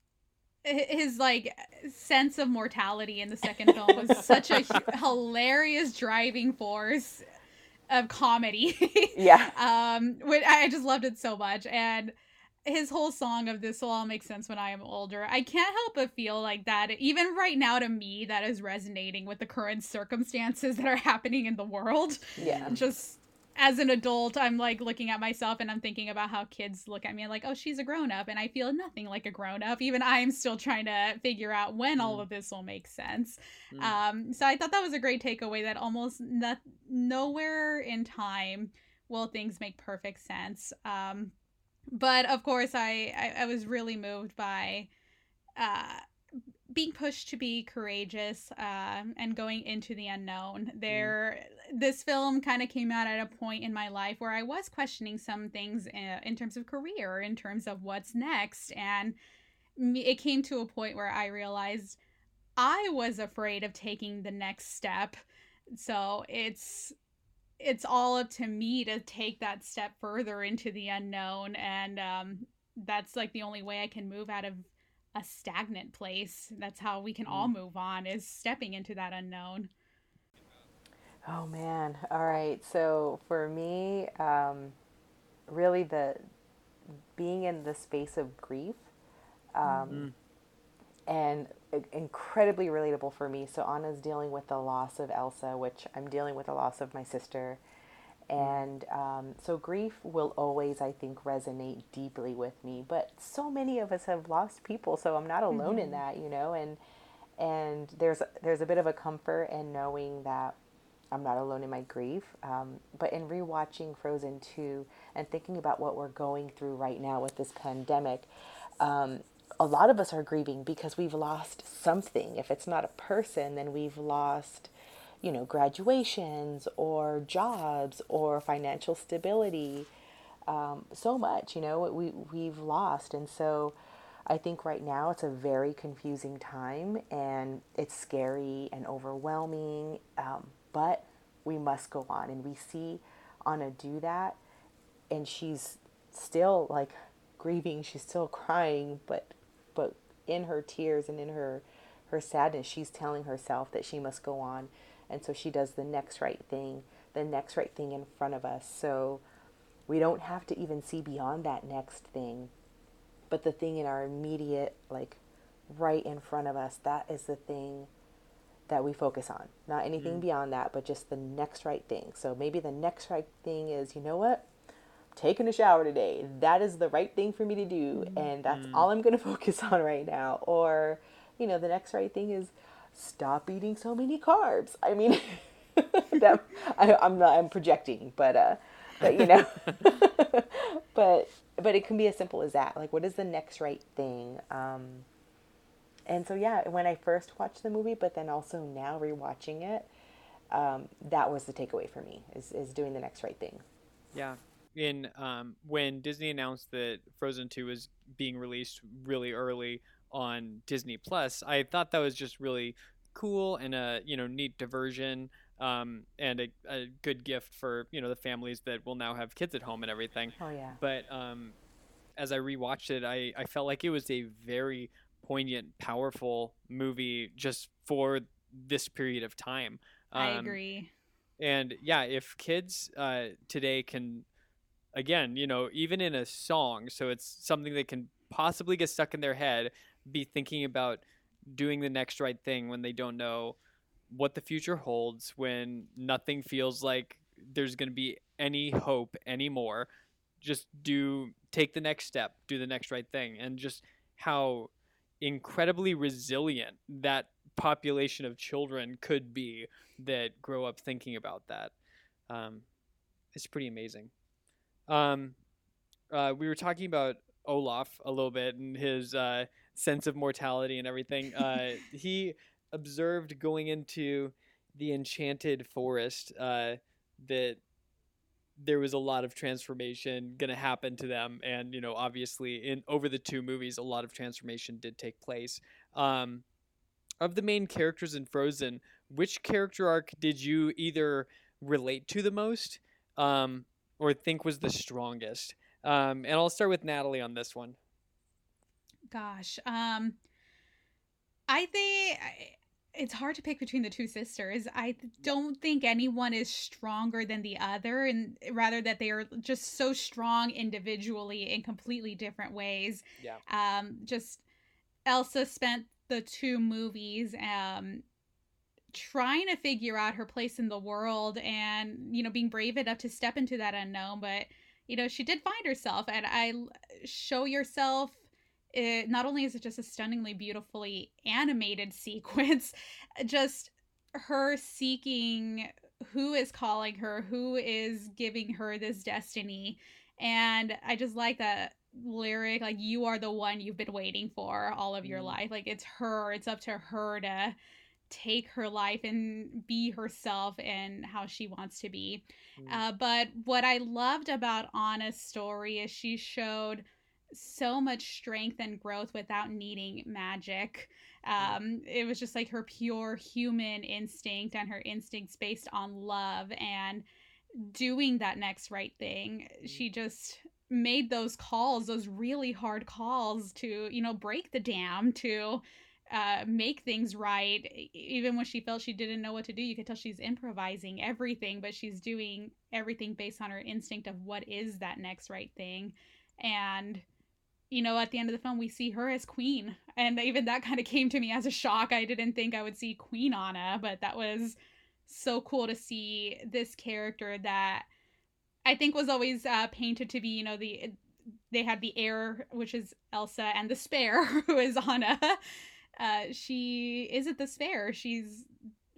his like sense of mortality in the second film was such a hilarious driving force of comedy. yeah. Um, which I just loved it so much, and his whole song of this will all make sense when I am older. I can't help but feel like that even right now to me that is resonating with the current circumstances that are happening in the world. Yeah. Just as an adult, I'm like looking at myself and I'm thinking about how kids look at me like, oh, she's a grown up. And I feel nothing like a grown up. Even I'm still trying to figure out when mm. all of this will make sense. Mm. Um, so I thought that was a great takeaway that almost not, nowhere in time will things make perfect sense. Um, but of course, I, I, I was really moved by. Uh, being pushed to be courageous uh, and going into the unknown. Mm. There. This film kind of came out at a point in my life where I was questioning some things in, uh, in terms of career, in terms of what's next, and it came to a point where I realized I was afraid of taking the next step. So it's it's all up to me to take that step further into the unknown and um, that's like the only way I can move out of a stagnant place. That's how we can all mm. move on is stepping into that unknown. Oh man. All right. So for me, um, really the being in the space of grief, um, mm-hmm. and incredibly relatable for me. So Anna's dealing with the loss of Elsa, which I'm dealing with the loss of my sister. And um, so grief will always, I think, resonate deeply with me. But so many of us have lost people, so I'm not alone mm-hmm. in that, you know. And and there's there's a bit of a comfort in knowing that I'm not alone in my grief. Um, but in rewatching Frozen 2 and thinking about what we're going through right now with this pandemic, um, a lot of us are grieving because we've lost something. If it's not a person, then we've lost you know, graduations or jobs or financial stability. Um, so much, you know, we, we've lost. And so I think right now it's a very confusing time and it's scary and overwhelming, um, but we must go on. And we see Anna do that. And she's still like grieving, she's still crying, but, but in her tears and in her, her sadness, she's telling herself that she must go on and so she does the next right thing, the next right thing in front of us. So we don't have to even see beyond that next thing. But the thing in our immediate, like right in front of us, that is the thing that we focus on. Not anything mm. beyond that, but just the next right thing. So maybe the next right thing is, you know what? taking a shower today. That is the right thing for me to do, mm. and that's mm. all I'm going to focus on right now. Or, you know, the next right thing is stop eating so many carbs. I mean, that, I, am not, I'm projecting, but, uh, but you know, but, but it can be as simple as that. Like, what is the next right thing? Um, and so, yeah, when I first watched the movie, but then also now rewatching it, um, that was the takeaway for me is, is doing the next right thing. Yeah. In um, when Disney announced that Frozen 2 was being released really early, on Disney Plus. I thought that was just really cool and a you know neat diversion um, and a, a, good gift for you know the families that will now have kids at home and everything. Oh yeah. But um, as I rewatched it, I, I felt like it was a very poignant, powerful movie just for this period of time. Um, I agree. And yeah, if kids uh, today can, again, you know, even in a song, so it's something that can possibly get stuck in their head be thinking about doing the next right thing when they don't know what the future holds when nothing feels like there's going to be any hope anymore. Just do take the next step, do the next right thing, and just how incredibly resilient that population of children could be that grow up thinking about that. Um, it's pretty amazing. Um, uh, we were talking about Olaf a little bit and his uh, sense of mortality and everything. Uh, he observed going into the enchanted forest uh, that there was a lot of transformation going to happen to them and you know obviously in over the two movies a lot of transformation did take place. Um, of the main characters in frozen which character arc did you either relate to the most um, or think was the strongest? Um, and i'll start with natalie on this one. Gosh, um, I think it's hard to pick between the two sisters. I don't think anyone is stronger than the other, and rather that they are just so strong individually in completely different ways. Yeah. Um, just Elsa spent the two movies um trying to figure out her place in the world and you know being brave enough to step into that unknown but you know she did find herself and i show yourself it not only is it just a stunningly beautifully animated sequence, just her seeking who is calling her, who is giving her this destiny. And I just like that lyric like you are the one you've been waiting for all of your mm. life. Like it's her, it's up to her to take her life and be herself and how she wants to be. Mm. Uh, but what I loved about Anna's story is she showed so much strength and growth without needing magic. Um, it was just like her pure human instinct and her instincts based on love and doing that next right thing. She just made those calls, those really hard calls to, you know, break the dam, to uh, make things right. Even when she felt she didn't know what to do, you could tell she's improvising everything, but she's doing everything based on her instinct of what is that next right thing. And you know, at the end of the film, we see her as Queen. And even that kind of came to me as a shock. I didn't think I would see Queen Anna, but that was so cool to see this character that I think was always uh, painted to be, you know, the they had the heir, which is Elsa, and the spare, who is Anna. Uh, she isn't the spare. She's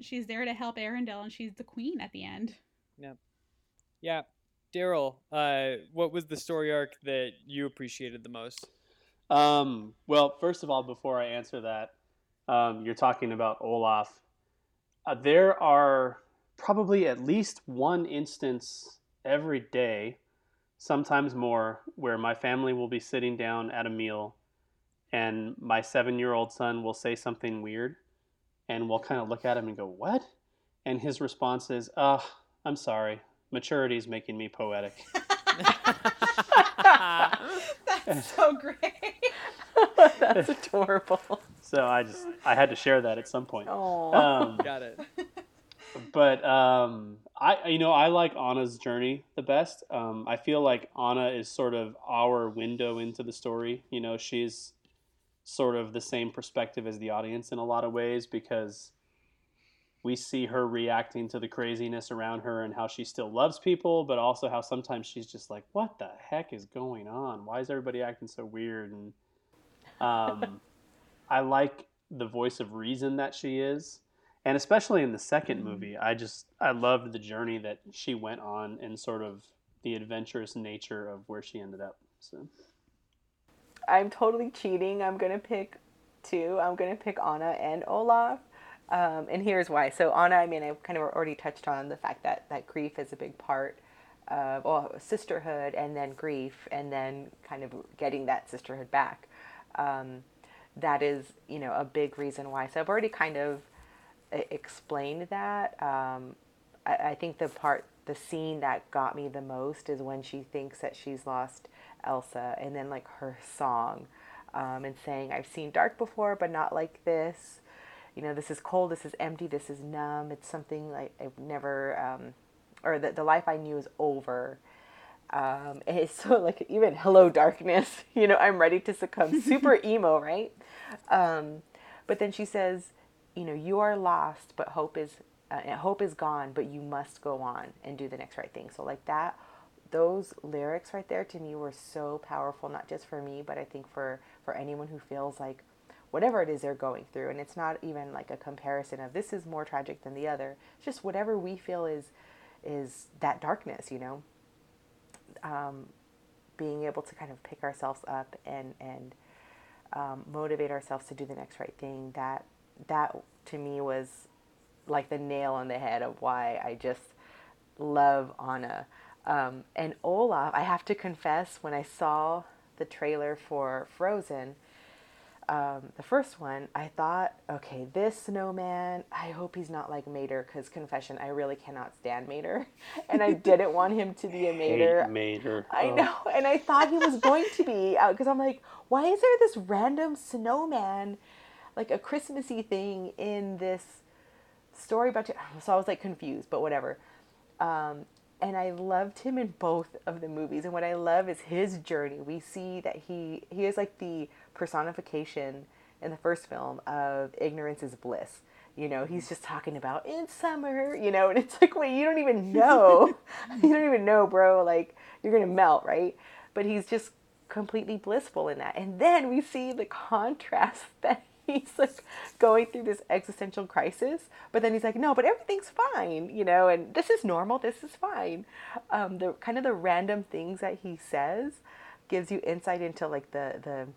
she's there to help Arendelle, and she's the queen at the end. Yeah, yeah. Daryl, uh, what was the story arc that you appreciated the most? Um, well, first of all, before I answer that, um, you're talking about Olaf. Uh, there are probably at least one instance every day, sometimes more, where my family will be sitting down at a meal and my seven year old son will say something weird and we'll kind of look at him and go, What? And his response is, Oh, I'm sorry maturity is making me poetic. That's so great. That's adorable. So I just I had to share that at some point. Um, Got it. But um, I you know I like Anna's journey the best. Um, I feel like Anna is sort of our window into the story. You know, she's sort of the same perspective as the audience in a lot of ways because we see her reacting to the craziness around her and how she still loves people, but also how sometimes she's just like, "What the heck is going on? Why is everybody acting so weird?" And um, I like the voice of reason that she is, and especially in the 2nd mm-hmm. movie, I just I loved the journey that she went on and sort of the adventurous nature of where she ended up. So I'm totally cheating. I'm gonna pick two. I'm gonna pick Anna and Olaf um, and here's why. So Anna, I mean, I kind of already touched on the fact that that grief is a big part of well, sisterhood, and then grief, and then kind of getting that sisterhood back. Um, that is, you know, a big reason why. So I've already kind of explained that. Um, I, I think the part, the scene that got me the most is when she thinks that she's lost Elsa, and then like her song, um, and saying, "I've seen dark before, but not like this." You know, this is cold, this is empty, this is numb. It's something like I've never, um, or that the life I knew is over. Um, and it's so like even hello darkness, you know, I'm ready to succumb. Super emo, right? Um, but then she says, you know, you are lost, but hope is uh, hope is gone, but you must go on and do the next right thing. So like that, those lyrics right there to me were so powerful, not just for me, but I think for for anyone who feels like whatever it is they're going through. And it's not even like a comparison of this is more tragic than the other. It's just whatever we feel is is that darkness, you know. Um, being able to kind of pick ourselves up and and um, motivate ourselves to do the next right thing. That that to me was like the nail on the head of why I just love Anna. Um, and Olaf, I have to confess, when I saw the trailer for Frozen, um, the first one, I thought, okay, this snowman, I hope he's not like Mater, because confession, I really cannot stand Mater. And I didn't want him to be a Mater. Hate Mater. I Oh. know, and I thought he was going to be, because I'm like, why is there this random snowman, like a Christmassy thing in this story about? You? So I was like confused, but whatever. Um, and I loved him in both of the movies. And what I love is his journey. We see that he he is like the personification in the first film of ignorance is bliss. You know, he's just talking about in summer, you know, and it's like, wait, you don't even know. you don't even know, bro. Like, you're going to melt, right? But he's just completely blissful in that. And then we see the contrast that he's like going through this existential crisis, but then he's like, no, but everything's fine, you know, and this is normal, this is fine. Um, the kind of the random things that he says gives you insight into like the the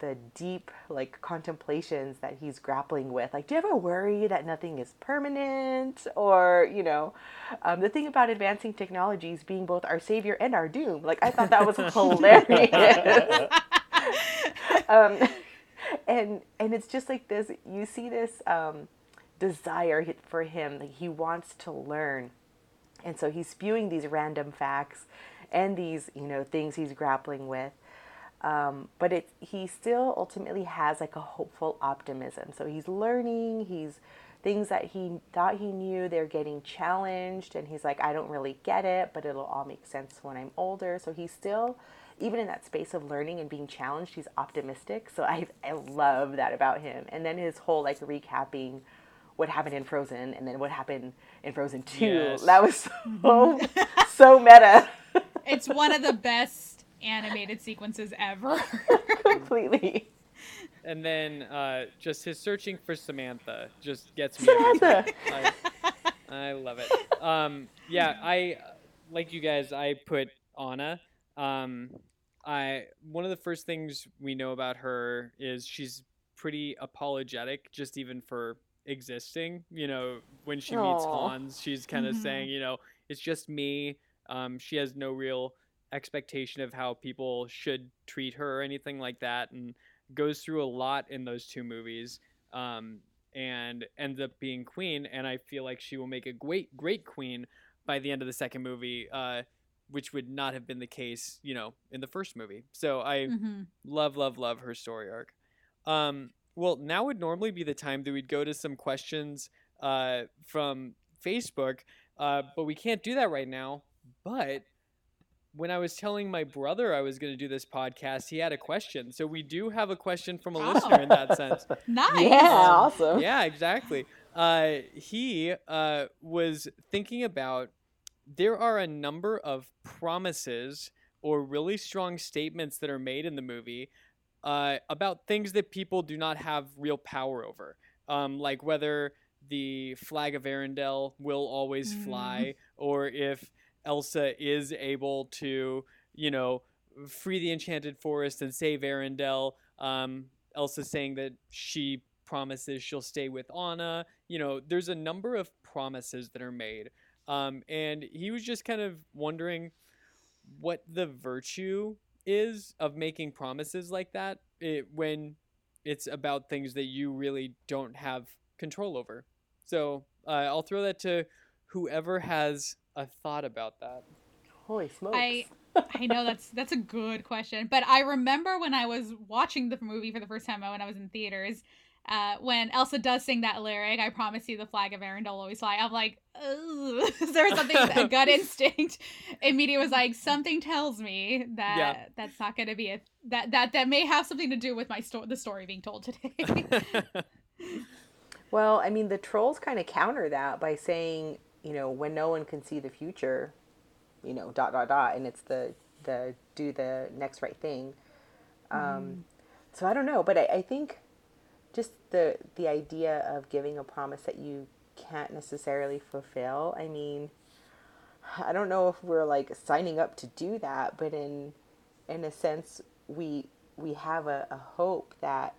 the deep like contemplations that he's grappling with. Like do you ever worry that nothing is permanent? Or you know um, the thing about advancing technologies being both our savior and our doom. Like i thought that was hilarious. Um, and and it's just like this you see this um, desire for him like he wants to learn. And so he's spewing these random facts and these you know things he's grappling with. Um, but it he still ultimately has like a hopeful optimism. So he's learning he's things that he thought he knew they're getting challenged and he's like i don't really get it but it'll all make sense when i'm older. So he's still even in that space of learning and being challenged he's optimistic so i, I love that about him and then his whole like recapping what happened in frozen and then what happened in frozen 2 Yes. that was so so meta It's one of the best animated sequences ever. completely And then uh, just his searching for Samantha just gets me. Samantha. I, I love it. Um, yeah, I like you guys. I put Anna. Um, I one of the first things we know about her is she's pretty apologetic, just even for existing. You know, when she meets Hans, she's kind of Mhm. saying, you know, it's just me. Um, she has no real expectation of how people should treat her or anything like that, and goes through a lot in those two movies. Um, and ends up being queen, and I feel like she will make a great, great queen by the end of the second movie, uh, which would not have been the case, you know, in the first movie. So I hmm love, love, love her story arc. Um, well, now would normally be the time that we'd go to some questions uh, from Facebook, uh, but we can't do that right now. But when I was telling my brother I was going to do this podcast, he had a question. So we do have a question from a Oh. listener in that sense. Nice. yeah awesome Yeah, exactly. Uh, he uh, was thinking about there are a number of promises or really strong statements that are made in the movie uh, about things that people do not have real power over, um, like whether the flag of Arendelle will always Mm. fly, or if Elsa is able to, you know, free the enchanted forest and save Arendelle. Um, Elsa saying that she promises she'll stay with Anna. You know, there's a number of promises that are made. Um, and he was just kind of wondering what the virtue is of making promises like that it, when it's about things that you really don't have control over. So uh, I'll throw that to whoever has a thought about that. holy smokes I I know that's that's a good question, but I remember when I was watching the movie for the first time when I was in theaters, uh, when Elsa does sing that lyric, "I promise you, the flag of Arendelle will always fly." I'm like, Ugh. there was something a gut instinct immediately was like something tells me that Yeah. that's not going to be a that that that may have something to do with my story, the story being told today. Well, I mean, the trolls kind of counter that by saying, you know, when no one can see the future, you know, dot dot dot, and it's the the do the next right thing. Um, So I don't know, but I, I think just the the idea of giving a promise that you can't necessarily fulfill. I mean, I don't know if we're like signing up to do that, but in in a sense, we we have a, a hope that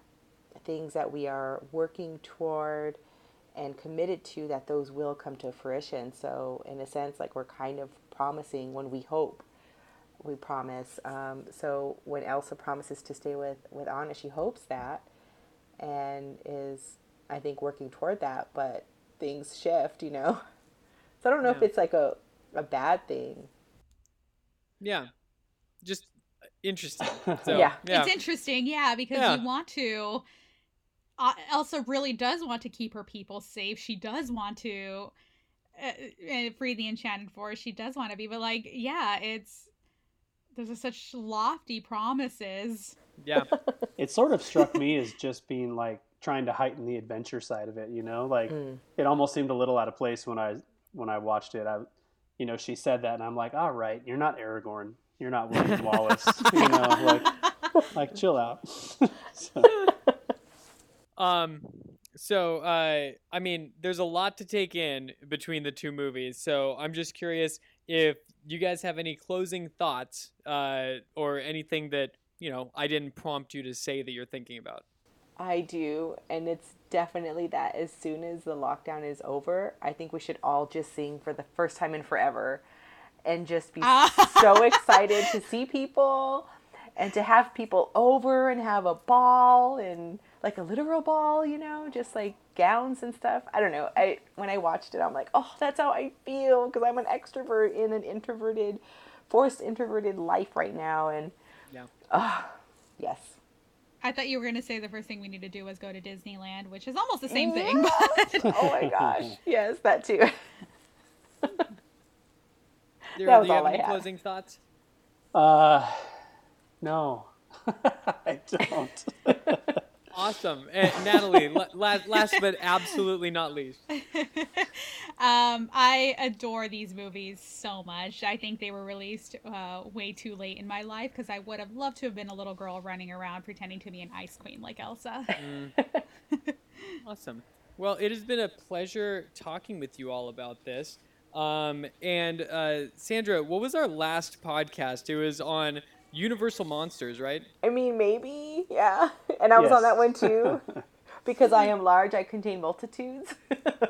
things that we are working toward and committed to that those will come to fruition. So in a sense, like we're kind of promising when we hope we promise. Um, so when Elsa promises to stay with with Anna, she hopes that and is I think working toward that, but things shift, you know. So I don't know if it's like a a bad thing. Yeah, just interesting. So, Yeah. It's interesting, yeah, because Yeah. you want to. Uh, Elsa really does want to keep her people safe. She does want to uh, uh, free the Enchanted Forest. She does want to be, but like, yeah, it's those are such lofty promises. Yeah, It sort of struck me as just being like trying to heighten the adventure side of it. You know, like Mm. it almost seemed a little out of place when I when I watched it. I, you know, she said that, and I'm like, all right, you're not Aragorn, you're not William Wallace. you know, like like chill out. so, Um, so uh, I mean, there's a lot to take in between the two movies. So I'm just curious if you guys have any closing thoughts, uh, or anything that you know I didn't prompt you to say that you're thinking about. I do, and it's definitely that as soon as the lockdown is over, I think we should all just sing for the first time in forever and just be so excited to see people and to have people over and have a ball and like a literal ball, you know, just like gowns and stuff. I don't know. I when I watched it, I'm like, "Oh, that's how I feel because I'm an extrovert in an introverted forced introverted life right now and Yeah. oh, yes. I thought you were going to say the first thing we need to do was go to Disneyland, which is almost the same thing. But oh my gosh. Yes, that too. Daryl, That do was you have all I any had. closing thoughts? uh, no, I don't. Awesome, and Natalie. la- la- last but absolutely not least. um, I adore these movies so much. I think they were released uh, way too late in my life because I would have loved to have been a little girl running around pretending to be an ice queen like Elsa. Awesome. Well, it has been a pleasure talking with you all about this. Um, and uh, Sandra, what was our last podcast? It was on Universal Monsters, right? I mean, maybe, yeah. And I was on that one too. because I am large, I contain multitudes.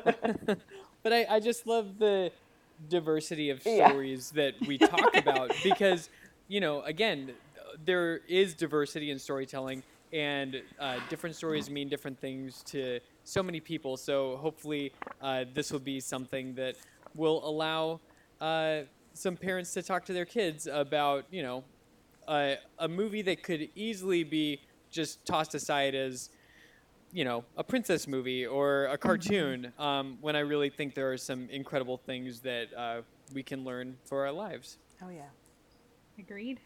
But I, I just love the diversity of Yeah. stories that we talk about because, you know, again, there is diversity in storytelling, and uh, different stories mean different things to so many people. So hopefully, uh, this will be something that will allow uh, some parents to talk to their kids about, you know, a, a movie that could easily be just tossed aside as you know a princess movie or a cartoon um, when i really think there are some incredible things that uh, we can learn for our lives oh, yeah. Agreed.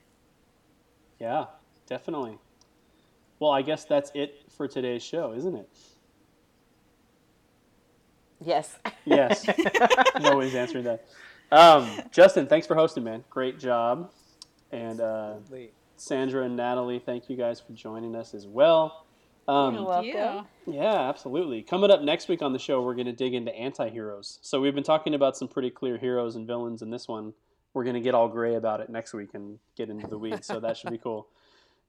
yeah, definitely. Well, I guess that's it for today's show, isn't it? Yes. Yes. Nobody's answering that. Um, Justin, thanks for hosting, man. Great job. And uh, Sandra and Natalie, thank you guys for joining us as well. Um, You're Thank welcome. Yeah, absolutely. Coming up next week on the show, we're going to dig into anti-heroes. So we've been talking about some pretty clear heroes and villains in this one. We're going to get all gray about it next week and get into the weeds. So that should be cool.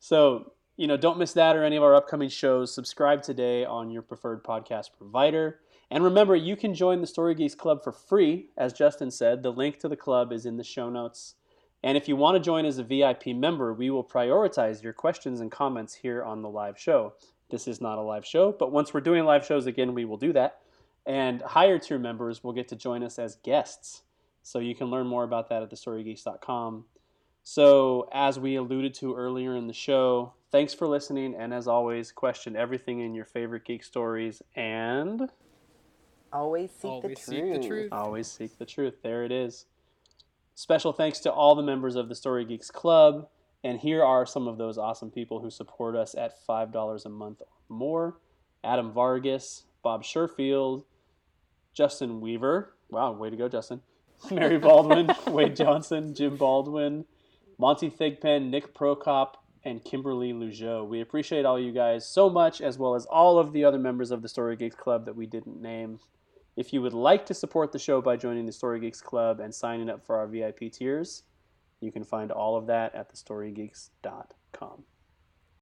So, you know, don't miss that or any of our upcoming shows. Subscribe today on your preferred podcast provider. And remember, you can join the Story Geeks Club for free. As Justin said, the link to the club is in the show notes. And if you want to join as a VIP member, we will prioritize your questions and comments here on the live show. This is not a live show, but once we're doing live shows again, we will do that. And higher tier members will get to join us as guests. So you can learn more about that at thestorygeeks.com. So, as we alluded to earlier in the show, thanks for listening. And as always, question everything in your favorite geek stories and Always seek, Always the, seek truth. the truth. always seek the truth. There it is. Special thanks to all the members of the Story Geeks Club. And here are some of those awesome people who support us at $5 a month or more Adam Vargas, Bob Sherfield, Justin Weaver. Wow, way to go, Justin. Mary Baldwin, Wade Johnson, Jim Baldwin, Monty Thigpen, Nick Prokop, and Kimberly Lugeau. We appreciate all you guys so much, as well as all of the other members of the Story Geeks Club that we didn't name. If you would like to support the show by joining the Story Geeks Club and signing up for our VIP tiers, you can find all of that at thestorygeeks.com.